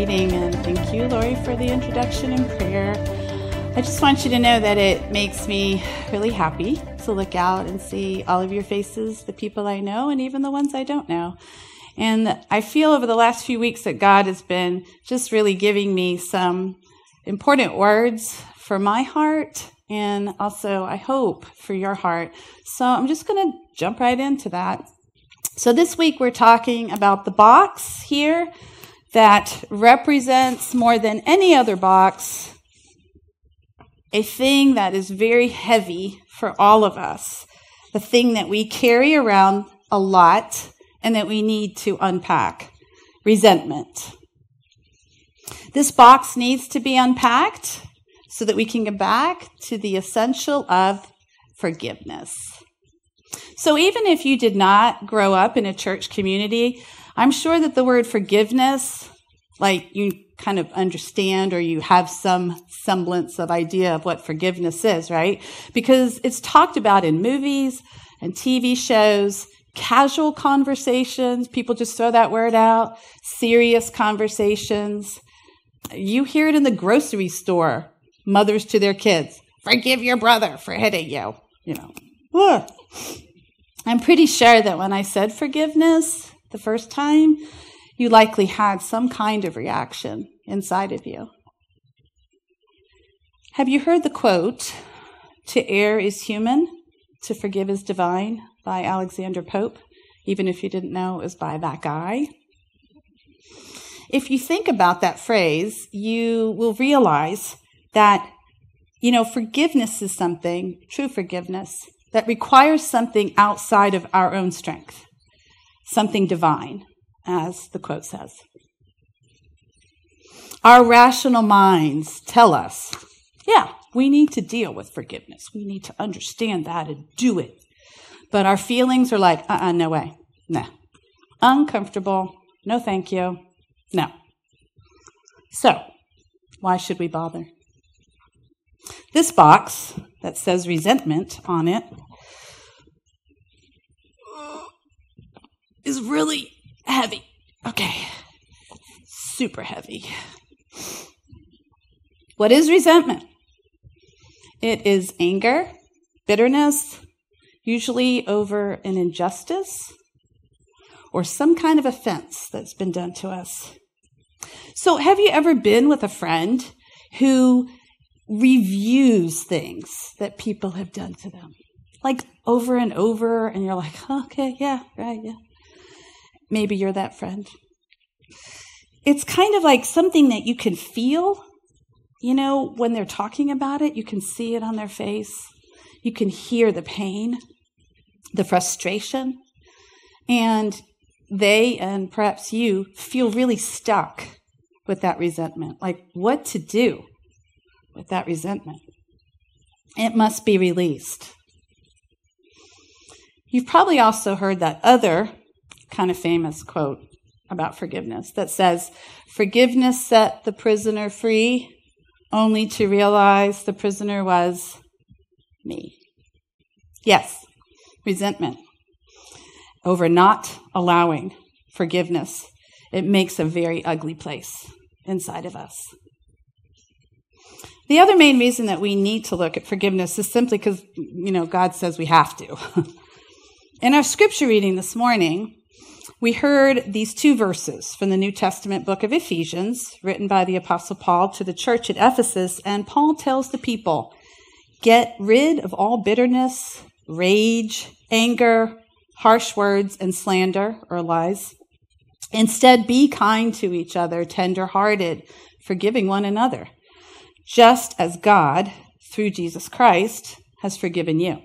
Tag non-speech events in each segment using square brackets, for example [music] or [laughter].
reading, and thank you, Lori, for the introduction and prayer. I just want you to know that it makes me really happy to look out and see all of your faces, the people I know, and even the ones I don't know. And I feel over the last few weeks that God has been just really giving me some important words for my heart and also, I hope, for your heart. So I'm just going to jump right into that. So this week we're talking about the box here that represents more than any other box a thing that is very heavy for all of us, the thing that we carry around a lot and that we need to unpack resentment. This box needs to be unpacked so that we can get back to the essential of forgiveness. So, even if you did not grow up in a church community, I'm sure that the word forgiveness, like you kind of understand or you have some semblance of idea of what forgiveness is, right? Because it's talked about in movies and TV shows, casual conversations, people just throw that word out, serious conversations. You hear it in the grocery store, mothers to their kids, forgive your brother for hitting you, you know. Ugh. I'm pretty sure that when I said forgiveness the first time, you likely had some kind of reaction inside of you. Have you heard the quote, To err is human, to forgive is divine, by Alexander Pope, even if you didn't know it was by that guy? If you think about that phrase, you will realize that, you know, forgiveness is something, true forgiveness, that requires something outside of our own strength, something divine, as the quote says. Our rational minds tell us, yeah, we need to deal with forgiveness. We need to understand that and do it. But our feelings are like, uh uh-uh, uh no way. No. Uncomfortable. No, thank you. No. So, why should we bother? This box that says resentment on it is really heavy. Okay. Super heavy. What is resentment? It is anger, bitterness, usually over an injustice or some kind of offense that's been done to us. So, have you ever been with a friend who reviews things that people have done to them? Like over and over, and you're like, okay, yeah, right, yeah. Maybe you're that friend. It's kind of like something that you can feel, you know, when they're talking about it, you can see it on their face. You can hear the pain, the frustration, and they and perhaps you feel really stuck with that resentment, like what to do with that resentment. It must be released. You've probably also heard that other kind of famous quote about forgiveness that says, Forgiveness set the prisoner free, only to realize the prisoner was me. Yes, resentment over not allowing forgiveness. It makes a very ugly place inside of us. The other main reason that we need to look at forgiveness is simply because, you know, God says we have to. [laughs] In our scripture reading this morning, we heard these two verses from the New Testament book of Ephesians, written by the Apostle Paul to the church at Ephesus. And Paul tells the people, Get rid of all bitterness, rage, anger, harsh words, and slander or lies. Instead, be kind to each other, tender hearted, forgiving one another, just as God, through Jesus Christ, has forgiven you.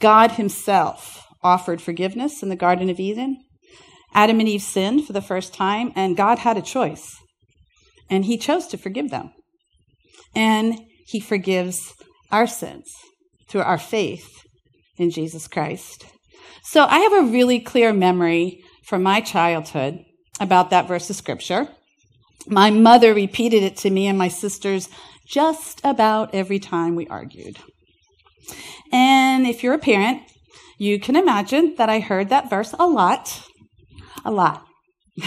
God Himself offered forgiveness in the Garden of Eden. Adam and Eve sinned for the first time, and God had a choice. And He chose to forgive them. And He forgives our sins through our faith in Jesus Christ. So I have a really clear memory from my childhood about that verse of scripture. My mother repeated it to me and my sisters just about every time we argued. And if you're a parent, you can imagine that I heard that verse a lot, a lot. [laughs]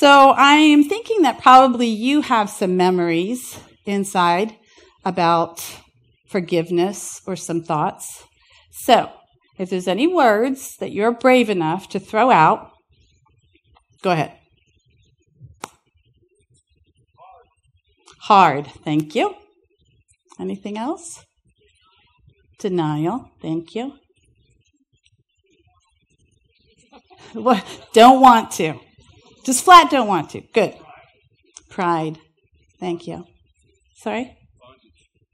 So I'm thinking that probably you have some memories inside about forgiveness or some thoughts. So if there's any words that you're brave enough to throw out, go ahead. Hard, thank you. Anything else? Denial, thank you. What? Don't want to. Just flat don't want to. Good. Pride. Thank you. Sorry?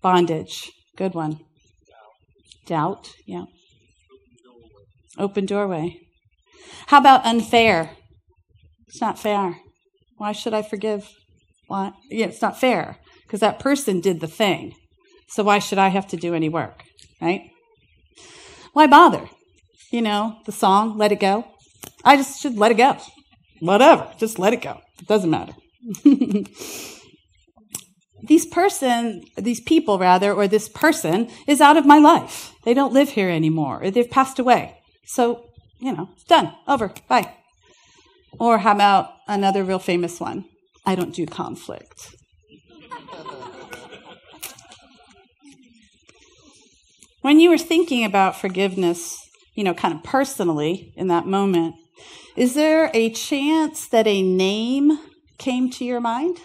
Bondage. Good one. Doubt. Yeah. Open doorway. How about unfair? It's not fair. Why should I forgive? Why? Yeah, it's not fair because that person did the thing. So why should I have to do any work? Right? Why bother? You know, the song, Let It Go. I just should let it go. Whatever. Just let it go. It doesn't matter. [laughs] these person, these people rather, or this person is out of my life. They don't live here anymore, or they've passed away. So, you know, done, over, bye. Or how about another real famous one? I don't do conflict. [laughs] when you were thinking about forgiveness, you know, kind of personally in that moment, is there a chance that a name came to your mind?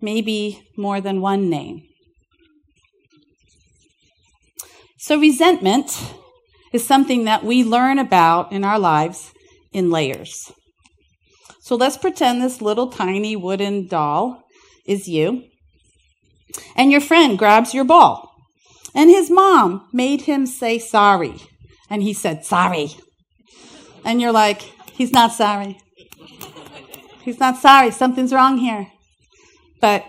Maybe more than one name. So, resentment is something that we learn about in our lives in layers. So, let's pretend this little tiny wooden doll is you, and your friend grabs your ball, and his mom made him say sorry, and he said, Sorry and you're like, he's not sorry. He's not sorry. Something's wrong here. But,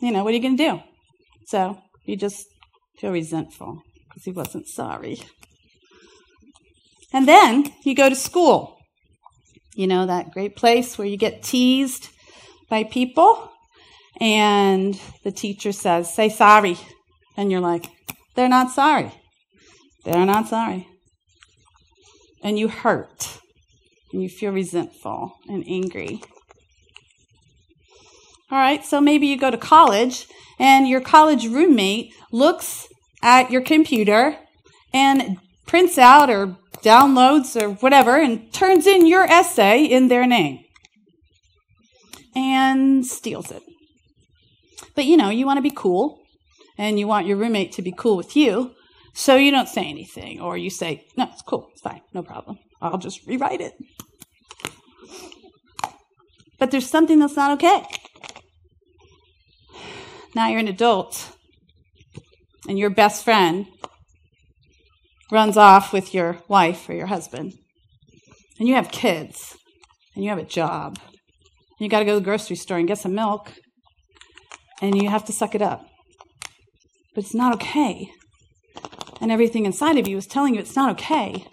you know, what are you going to do? So you just feel resentful because he wasn't sorry. And then you go to school. You know, that great place where you get teased by people, and the teacher says, Say sorry. And you're like, They're not sorry. They're not sorry and you hurt and you feel resentful and angry. All right, so maybe you go to college and your college roommate looks at your computer and prints out or downloads or whatever and turns in your essay in their name and steals it. But you know, you want to be cool and you want your roommate to be cool with you. So you don't say anything, or you say, no, it's cool, it's fine, no problem. I'll just rewrite it. But there's something that's not okay. Now you're an adult, and your best friend runs off with your wife or your husband, and you have kids, and you have a job. And you got to go to the grocery store and get some milk, and you have to suck it up. But it's not okay and everything inside of you is telling you it's not okay.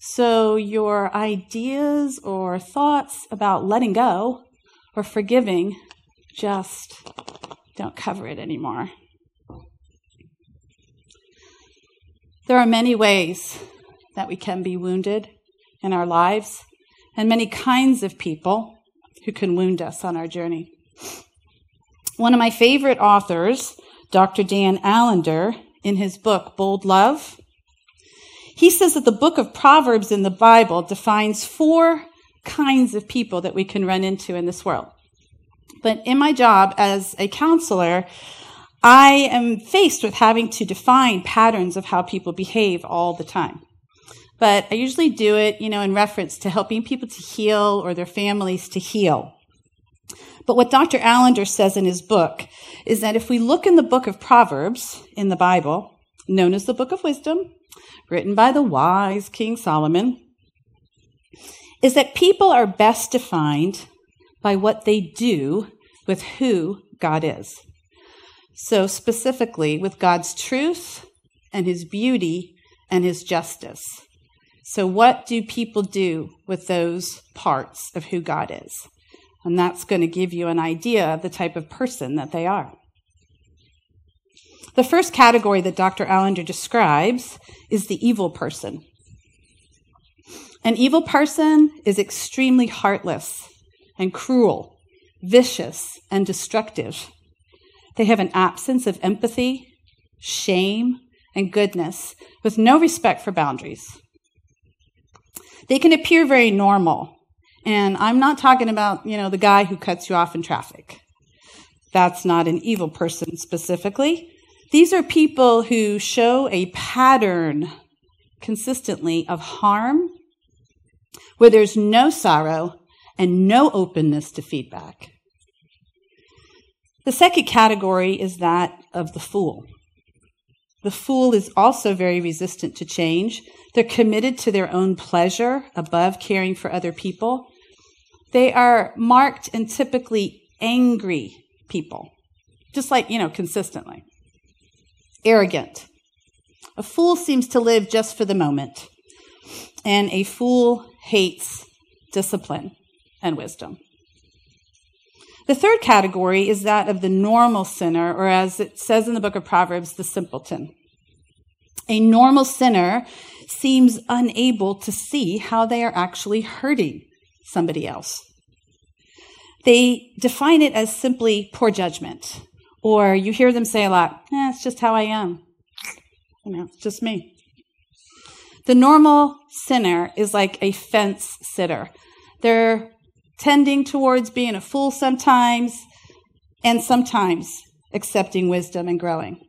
So your ideas or thoughts about letting go or forgiving just don't cover it anymore. There are many ways that we can be wounded in our lives, and many kinds of people who can wound us on our journey. One of my favorite authors, Dr. Dan Allender, in his book, Bold Love. He says that the book of Proverbs in the Bible defines four kinds of people that we can run into in this world. But in my job as a counselor, I am faced with having to define patterns of how people behave all the time. But I usually do it, you know, in reference to helping people to heal or their families to heal. But what Dr. Allender says in his book is that if we look in the book of Proverbs in the Bible, known as the Book of Wisdom, written by the wise King Solomon, is that people are best defined by what they do with who God is. So, specifically, with God's truth and his beauty and his justice. So, what do people do with those parts of who God is? And that's going to give you an idea of the type of person that they are. The first category that Dr. Allender describes is the evil person. An evil person is extremely heartless and cruel, vicious and destructive. They have an absence of empathy, shame, and goodness with no respect for boundaries. They can appear very normal. And I'm not talking about, you know, the guy who cuts you off in traffic. That's not an evil person specifically. These are people who show a pattern consistently of harm where there's no sorrow and no openness to feedback. The second category is that of the fool. The fool is also very resistant to change. They're committed to their own pleasure above caring for other people. They are marked and typically angry people, just like, you know, consistently. Arrogant. A fool seems to live just for the moment, and a fool hates discipline and wisdom. The third category is that of the normal sinner, or as it says in the book of Proverbs, the simpleton. A normal sinner seems unable to see how they are actually hurting somebody else. They define it as simply poor judgment, or you hear them say a lot, eh, it's just how I am. You know, it's just me. The normal sinner is like a fence sitter. They're tending towards being a fool sometimes, and sometimes accepting wisdom and growing.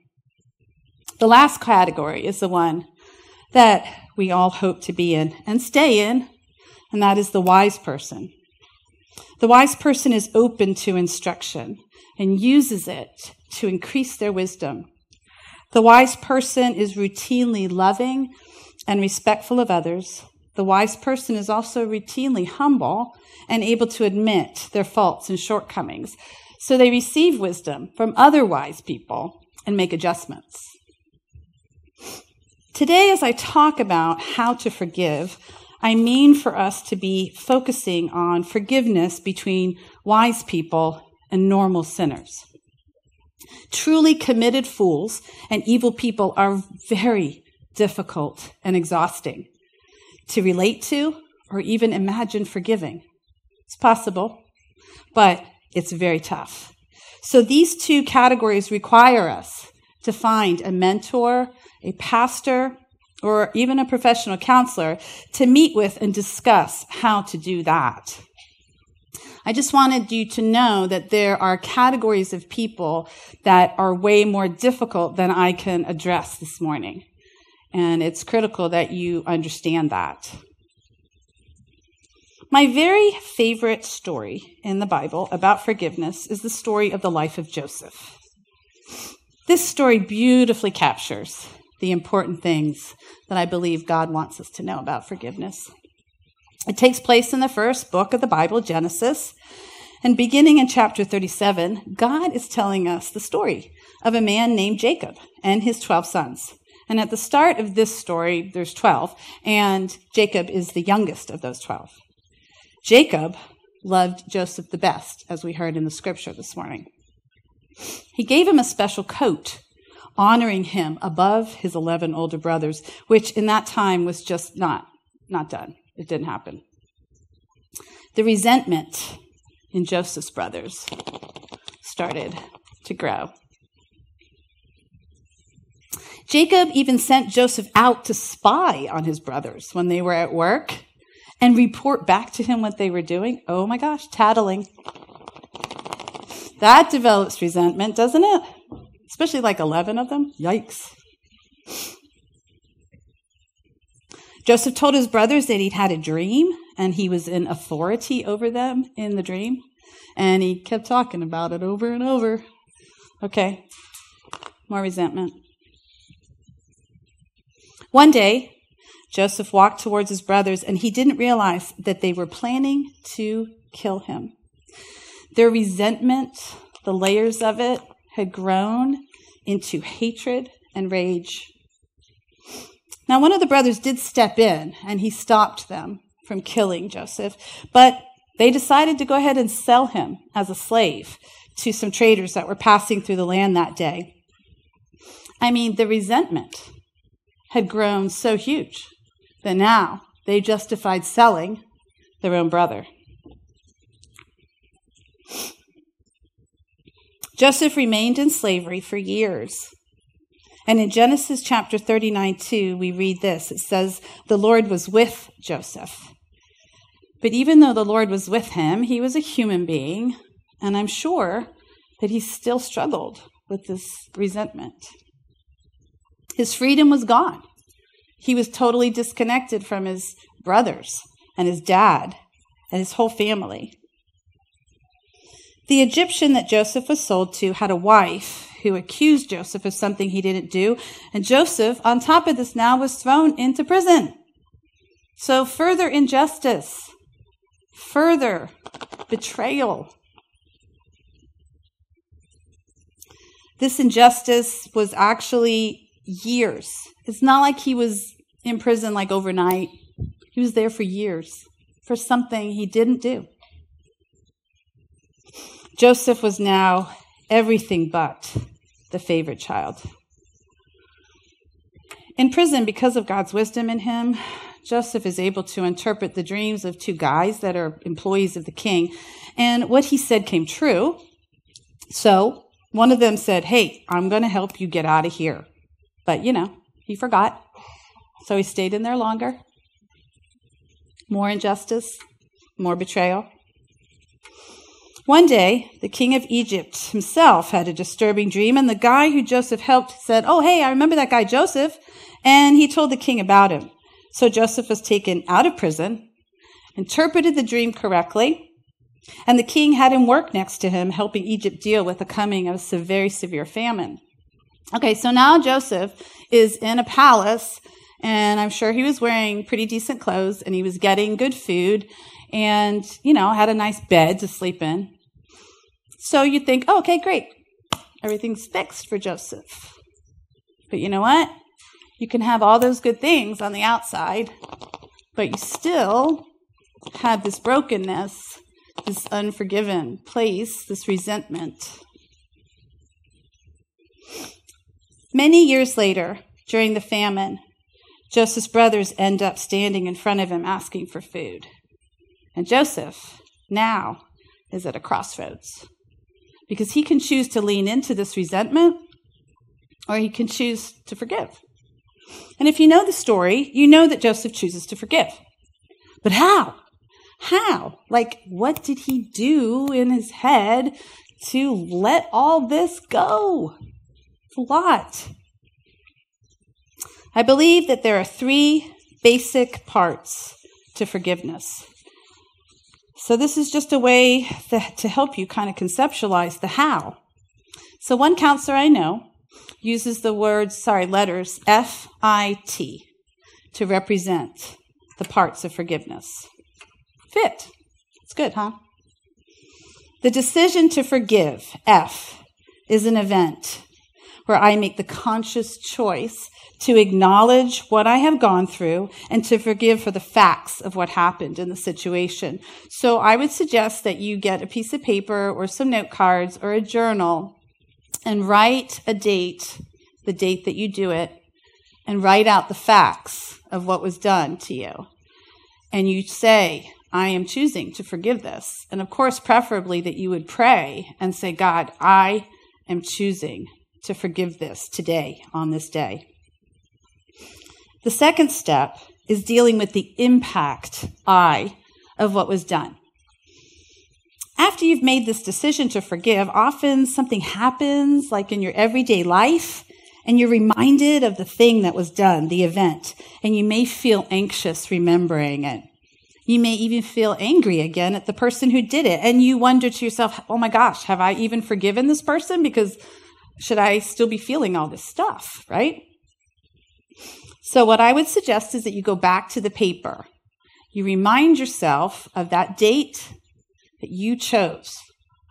The last category is the one that we all hope to be in and stay in, and that is the wise person. The wise person is open to instruction and uses it to increase their wisdom. The wise person is routinely loving and respectful of others. The wise person is also routinely humble and able to admit their faults and shortcomings. So they receive wisdom from other wise people and make adjustments. Today, as I talk about how to forgive, I mean for us to be focusing on forgiveness between wise people and normal sinners. Truly committed fools and evil people are very difficult and exhausting to relate to or even imagine forgiving. It's possible, but it's very tough. So these two categories require us to find a mentor a pastor, or even a professional counselor to meet with and discuss how to do that. I just wanted you to know that there are categories of people that are way more difficult than I can address this morning. And it's critical that you understand that. My very favorite story in the Bible about forgiveness is the story of the life of Joseph. This story beautifully captures the important things that I believe God wants us to know about forgiveness. It takes place in the first book of the Bible, Genesis. And beginning in chapter 37, God is telling us the story of a man named Jacob and his 12 sons. And at the start of this story, there's 12, and Jacob is the youngest of those 12. Jacob loved Joseph the best, as we heard in the scripture this morning. He gave him a special coat honoring him above his 11 older brothers, which in that time was just not, not done. It didn't happen. The resentment in Joseph's brothers started to grow. Jacob even sent Joseph out to spy on his brothers when they were at work and report back to him what they were doing. Oh my gosh, tattling. That develops resentment, doesn't it? Especially like 11 of them. Yikes. Joseph told his brothers that he'd had a dream and he was in authority over them in the dream. And he kept talking about it over and over. Okay, more resentment. One day, Joseph walked towards his brothers and he didn't realize that they were planning to kill him. Their resentment, the layers of it, had grown into hatred and rage. Now, one of the brothers did step in and he stopped them from killing Joseph, but they decided to go ahead and sell him as a slave to some traders that were passing through the land that day. I mean, the resentment had grown so huge that now they justified selling their own brother. Joseph remained in slavery for years. And in Genesis chapter 39, 2, we read this. It says, The Lord was with Joseph. But even though the Lord was with him, he was a human being, and I'm sure that he still struggled with this resentment. His freedom was gone. He was totally disconnected from his brothers and his dad and his whole family. The Egyptian that Joseph was sold to had a wife who accused Joseph of something he didn't do, and Joseph, on top of this, now was thrown into prison. So, further injustice, further betrayal. This injustice was actually years. It's not like he was in prison like overnight. He was there for years for something he didn't do. Joseph was now everything but the favorite child. In prison, because of God's wisdom in him, Joseph is able to interpret the dreams of two guys that are employees of the king. And what he said came true. So one of them said, Hey, I'm going to help you get out of here. But, you know, he forgot. So he stayed in there longer. More injustice, more betrayal. One day, the king of Egypt himself had a disturbing dream, and the guy who Joseph helped said, Oh, hey, I remember that guy Joseph. And he told the king about him. So Joseph was taken out of prison, interpreted the dream correctly, and the king had him work next to him, helping Egypt deal with the coming of a very severe famine. Okay, so now Joseph is in a palace, and I'm sure he was wearing pretty decent clothes, and he was getting good food, and, you know, had a nice bed to sleep in. So you think, oh, okay, great. Everything's fixed for Joseph. But you know what? You can have all those good things on the outside, but you still have this brokenness, this unforgiven place, this resentment. Many years later, during the famine, Joseph's brothers end up standing in front of him asking for food. And Joseph now is at a crossroads because he can choose to lean into this resentment or he can choose to forgive. And if you know the story, you know that Joseph chooses to forgive. But how? How? Like, what did he do in his head to let all this go? It's a lot. I believe that there are three basic parts to forgiveness. So, this is just a way to help you kind of conceptualize the how. So, one counselor I know uses the words, sorry, letters F I T to represent the parts of forgiveness. Fit. It's good, huh? The decision to forgive, F, is an event where I make the conscious choice to acknowledge what I have gone through and to forgive for the facts of what happened in the situation. So I would suggest that you get a piece of paper or some note cards or a journal and write a date, the date that you do it, and write out the facts of what was done to you. And you say, I am choosing to forgive this. And of course, preferably that you would pray and say, God, I am choosing to forgive this today on this day. The second step is dealing with the impact, I, of what was done. After you've made this decision to forgive, often something happens, like in your everyday life, and you're reminded of the thing that was done, the event, and you may feel anxious remembering it. You may even feel angry again at the person who did it, and you wonder to yourself, oh my gosh, have I even forgiven this person? Because should I still be feeling all this stuff, right? So, what I would suggest is that you go back to the paper. You remind yourself of that date that you chose.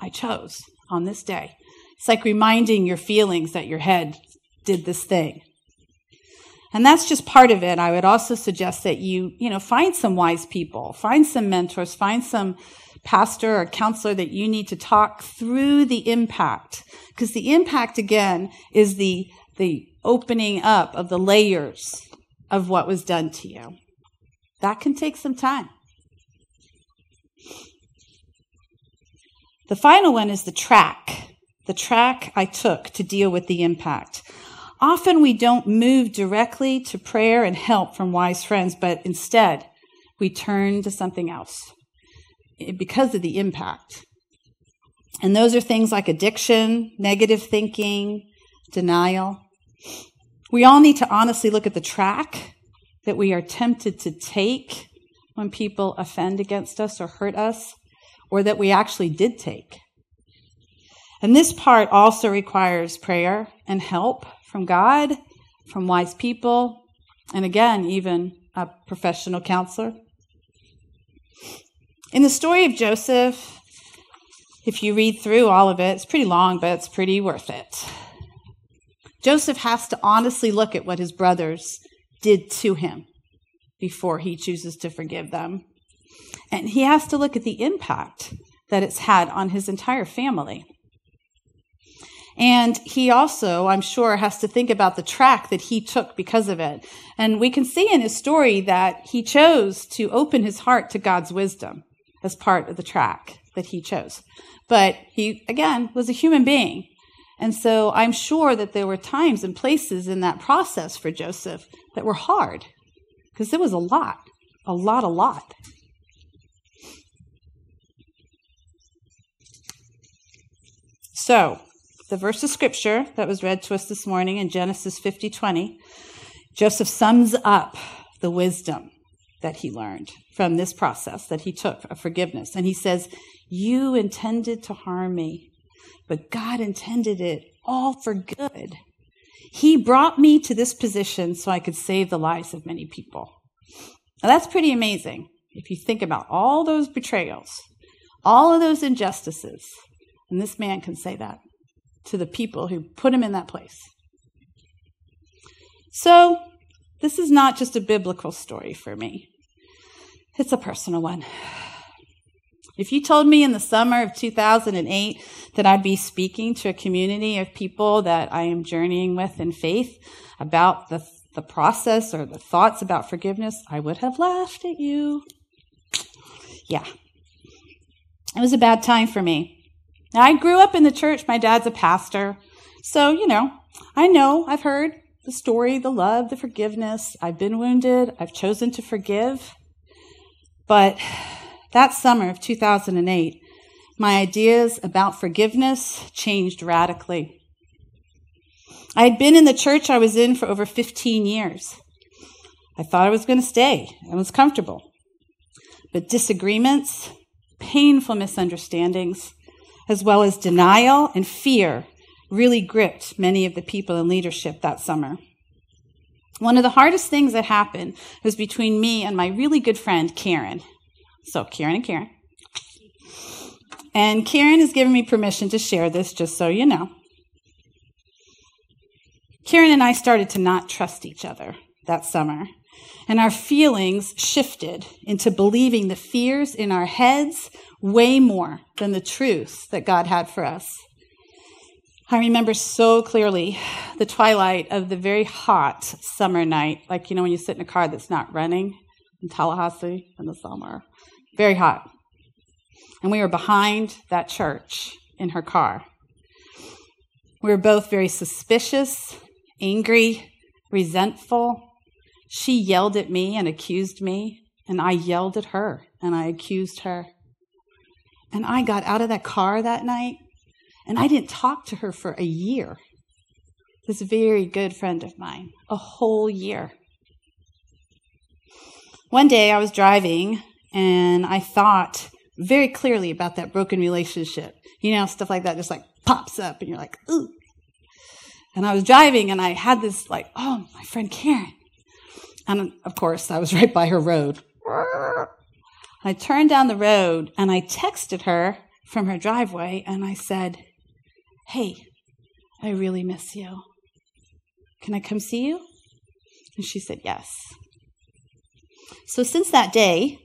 I chose on this day. It's like reminding your feelings that your head did this thing. And that's just part of it. I would also suggest that you, you know, find some wise people, find some mentors, find some pastor or counselor that you need to talk through the impact. Because the impact, again, is the, the opening up of the layers of what was done to you. That can take some time. The final one is the track the track I took to deal with the impact. Often we don't move directly to prayer and help from wise friends, but instead we turn to something else because of the impact. And those are things like addiction, negative thinking, denial. We all need to honestly look at the track that we are tempted to take when people offend against us or hurt us, or that we actually did take. And this part also requires prayer and help from God, from wise people, and again, even a professional counselor. In the story of Joseph, if you read through all of it, it's pretty long, but it's pretty worth it. Joseph has to honestly look at what his brothers did to him before he chooses to forgive them. And he has to look at the impact that it's had on his entire family. And he also, I'm sure, has to think about the track that he took because of it. And we can see in his story that he chose to open his heart to God's wisdom as part of the track that he chose. But he, again, was a human being. And so I'm sure that there were times and places in that process for Joseph that were hard because it was a lot, a lot, a lot. So, the verse of scripture that was read to us this morning in Genesis 50 20, Joseph sums up the wisdom that he learned from this process that he took of forgiveness. And he says, You intended to harm me, but God intended it all for good. He brought me to this position so I could save the lives of many people. Now, that's pretty amazing if you think about all those betrayals, all of those injustices. And this man can say that to the people who put him in that place. So, this is not just a biblical story for me, it's a personal one. If you told me in the summer of 2008 that I'd be speaking to a community of people that I am journeying with in faith about the, the process or the thoughts about forgiveness, I would have laughed at you. Yeah. It was a bad time for me. Now, I grew up in the church. My dad's a pastor. So, you know, I know, I've heard the story, the love, the forgiveness. I've been wounded. I've chosen to forgive. But that summer of 2008, my ideas about forgiveness changed radically. I had been in the church I was in for over 15 years. I thought I was going to stay. I was comfortable. But disagreements, painful misunderstandings, as well as denial and fear, really gripped many of the people in leadership that summer. One of the hardest things that happened was between me and my really good friend, Karen. So, Karen and Karen. And Karen has given me permission to share this, just so you know. Karen and I started to not trust each other that summer, and our feelings shifted into believing the fears in our heads way more than the truth that God had for us. I remember so clearly the twilight of the very hot summer night, like, you know, when you sit in a car that's not running in Tallahassee in the summer. Very hot. And we were behind that church in her car. We were both very suspicious, angry, resentful. She yelled at me and accused me, and I yelled at her and I accused her. And I got out of that car that night and I didn't talk to her for a year. This very good friend of mine, a whole year. One day I was driving and I thought very clearly about that broken relationship. You know, stuff like that just like pops up and you're like, ooh. And I was driving and I had this like, oh, my friend Karen. And of course, I was [laughs] right by her road. I turned down the road and I texted her from her driveway and I said, Hey, I really miss you. Can I come see you? And she said, Yes. So since that day,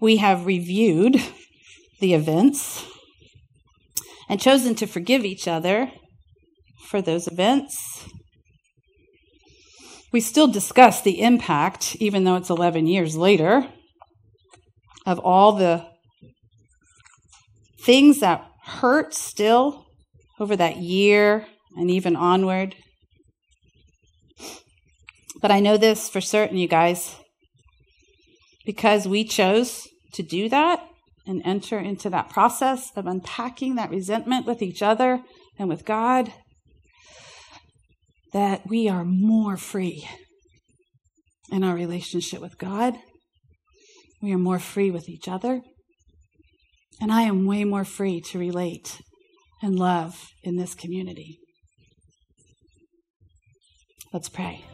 we have reviewed the events and chosen to forgive each other for those events. We still discuss the impact, even though it's 11 years later, of all the things that hurt still over that year and even onward. But I know this for certain, you guys, because we chose to do that and enter into that process of unpacking that resentment with each other and with God, that we are more free in our relationship with God. We are more free with each other. And I am way more free to relate and love in this community. Let's pray.